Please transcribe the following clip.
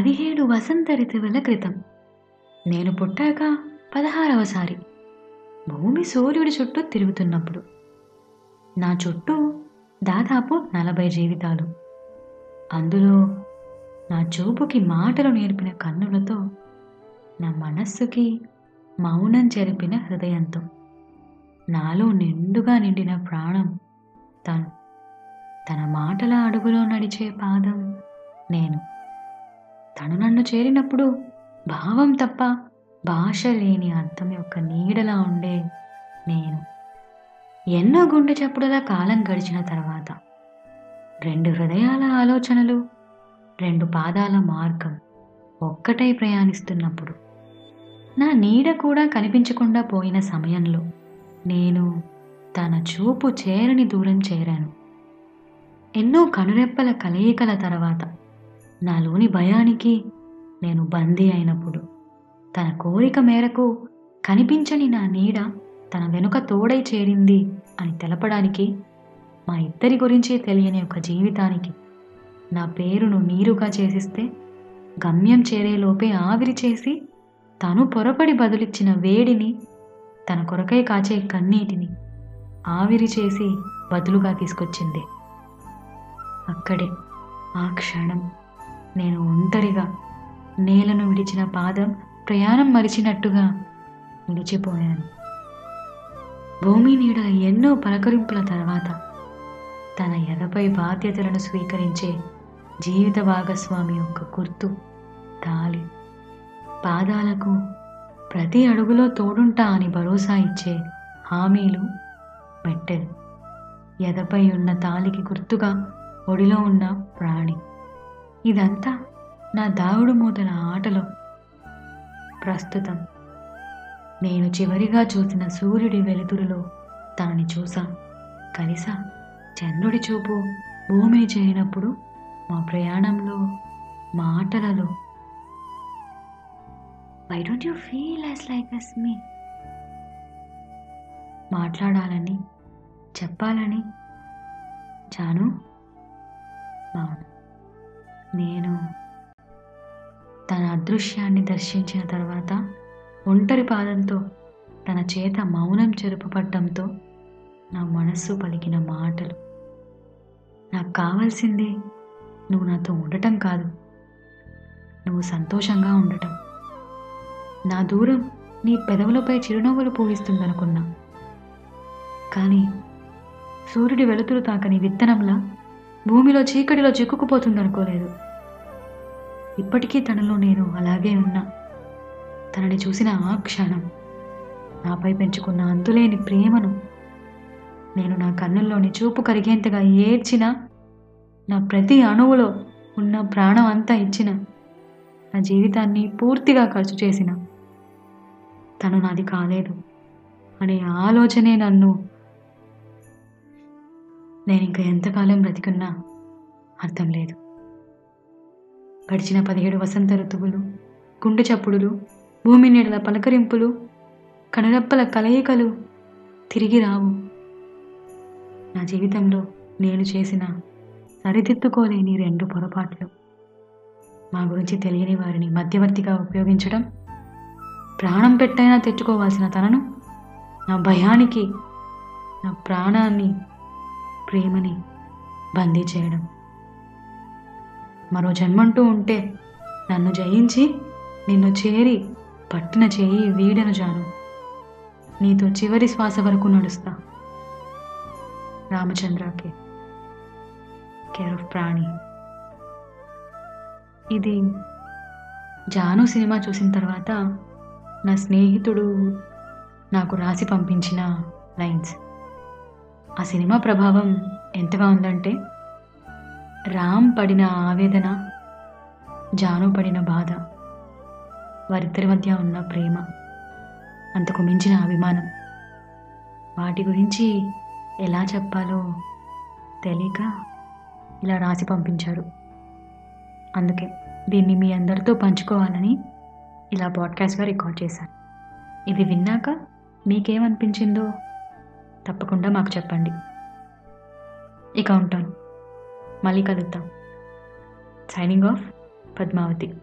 పదిహేడు వసంత ఋతువుల క్రితం. నేను పుట్టాక పదహారవసారి భూమి సూర్యుడి చుట్టూ తిరుగుతున్నప్పుడు. నా చుట్టూ దాదాపు నలభై జీవితాలు. అందులో నా చూపుకి మాటలు నేర్పిన కన్నులతో నా మనస్సుకి మౌనం జరిపిన హృదయంతో. నాలో నిండుగా నిండిన ప్రాణం తను. తన మాటల అడుగులో నడిచే పాదం నేను. తను నన్ను చేరినప్పుడు భావం తప్ప భాష లేని అర్థం యొక్క నీడలా ఉండే నేను. ఎన్నో గుండె చప్పుడుల కాలం గడిచిన తర్వాత రెండు హృదయాల ఆలోచనలు రెండు పాదాల మార్గం ఒక్కటై ప్రయాణిస్తున్నప్పుడు నా నీడ కూడా కనిపించకుండా పోయిన సమయంలో నేను తన చూపు చేరని దూరం చేరాను. ఎన్నో కనురెప్పల కలయికల తర్వాత నాలోని భయానికి నేను బందీ అయినప్పుడు తన కోరిక మేరకు కనిపించని నా నీడ తన వెనుక తోడై చేరింది అని తెలపడానికి మా ఇద్దరి గురించి తెలియని ఒక జీవితానికి నా పేరును నీరుగా చేసిస్తే గమ్యం చేరేలోపే ఆవిరి చేసి తను పొరపడి బదులిచ్చిన వేడిని తన కొరకై కాచే కన్నీటిని ఆవిరి చేసి బదులుగా తీసుకొచ్చింది. అక్కడే ఆ క్షణం నేను ఒంటరిగా నేలను విడిచిన పాదం ప్రయాణం మరిచినట్టుగా నిలిచిపోయాను భూమి నీడ ఎన్నో పలకరింపుల తర్వాత తన ఎదపై బాధ్యతలను స్వీకరించే జీవిత భాగస్వామి యొక్క గుర్తు తాలి. పాదాలకు ప్రతి అడుగులో తోడుంటా అని భరోసా ఇచ్చే హామీలు మెట్టెలు. ఎదపై ఉన్న తాలికి గుర్తుగా ఒడిలో ఉన్న ప్రాణి. ఇదంతా నా దావుడు మూతల ఆటలో. ప్రస్తుతం నేను చివరిగా చూసిన సూర్యుడి వెలుతురులో తనని చూసా కలిసా చంద్రుడి చూపు భూమిని చేరినప్పుడు మా ప్రయాణంలో మాటలలో why don't you feel as like us మీ మాట్లాడాలని చెప్పాలని చాను? అవును నేను తన అదృశ్యాన్ని దర్శించిన తర్వాత ఒంటరి పాదంతో తన చేత మౌనం చెరుపబడ్డంతో నా మనస్సు పలికిన మాటలు. నాకు కావాల్సింది నువ్వు నాతో ఉండటం కాదు. నువ్వు సంతోషంగా ఉండటం. నా దూరం నీ పెదవులపై చిరునవ్వులు పూవిస్తుందనుకున్నా కానీ సూర్యుడి వెలుతురు తాకని విత్తనంలా భూమిలో చీకటిలో చిక్కుకుపోతుందనుకోలేదు. ఇప్పటికీ తనలో నేను అలాగే ఉన్నా. తనని చూసిన ఆ క్షణం నాపై పెంచుకున్న అంతులేని ప్రేమను నేను నా కన్నుల్లోని చూపు కరిగేంతగా ఏడ్చిన నా ప్రతి అణువులో ఉన్న ప్రాణం అంతా ఇచ్చిన నా జీవితాన్ని పూర్తిగా ఖర్చు చేసిన తను నాది కాలేదు అనే ఆలోచనే నన్ను నేను ఇంకా ఎంతకాలం బ్రతికున్నా అర్థం లేదు. గడిచిన పదిహేడు వసంత ఋతువులు గుండె చప్పుడులు భూమి నీడల పలకరింపులు కనురెప్పల కలయికలు తిరిగి రావు. నా జీవితంలో నేను చేసిన సరిదిద్దుకోలేని రెండు పొరపాట్లు. మా గురించి తెలియని వారిని మధ్యవర్తిగా ఉపయోగించడం ప్రాణం పెట్టైనా తెచ్చుకోవాల్సిన తనను నా భయానికి నా ప్రాణాన్ని ప్రేమని బందీ చేయడం. మరో జన్మంటూ ఉంటే నన్ను జయించి నిన్ను చేరి పట్టిన చేయి వీడను జాను. నీతో చివరి శ్వాస వరకు నడుస్తా. రామచంద్రకి కేర్ ఆఫ్ ప్రాణి. ఇది జాను సినిమా చూసిన తర్వాత నా స్నేహితుడు నాకు రాసి పంపించిన లైన్స్. ఆ సినిమా ప్రభావం ఎంతగా ఉందంటే రామ్ పడిన ఆవేదన జాను పడిన బాధ వారిద్దరి మధ్య ఉన్న ప్రేమ అంతకు మించిన అభిమానం. వాటి గురించి ఎలా చెప్పాలో తెలియక ఇలా రాసి పంపించారు అందుకే దీన్ని మీ అందరితో పంచుకోవాలని ఇలా పాడ్కాస్ట్గా రికార్డ్ చేశాను. ఇది విన్నాక మీకేమనిపించిందో తప్పకుండా మాకు చెప్పండి. ఇక ఉంటాను. మళ్ళీ కలుద్దాం. Signing off Padmavati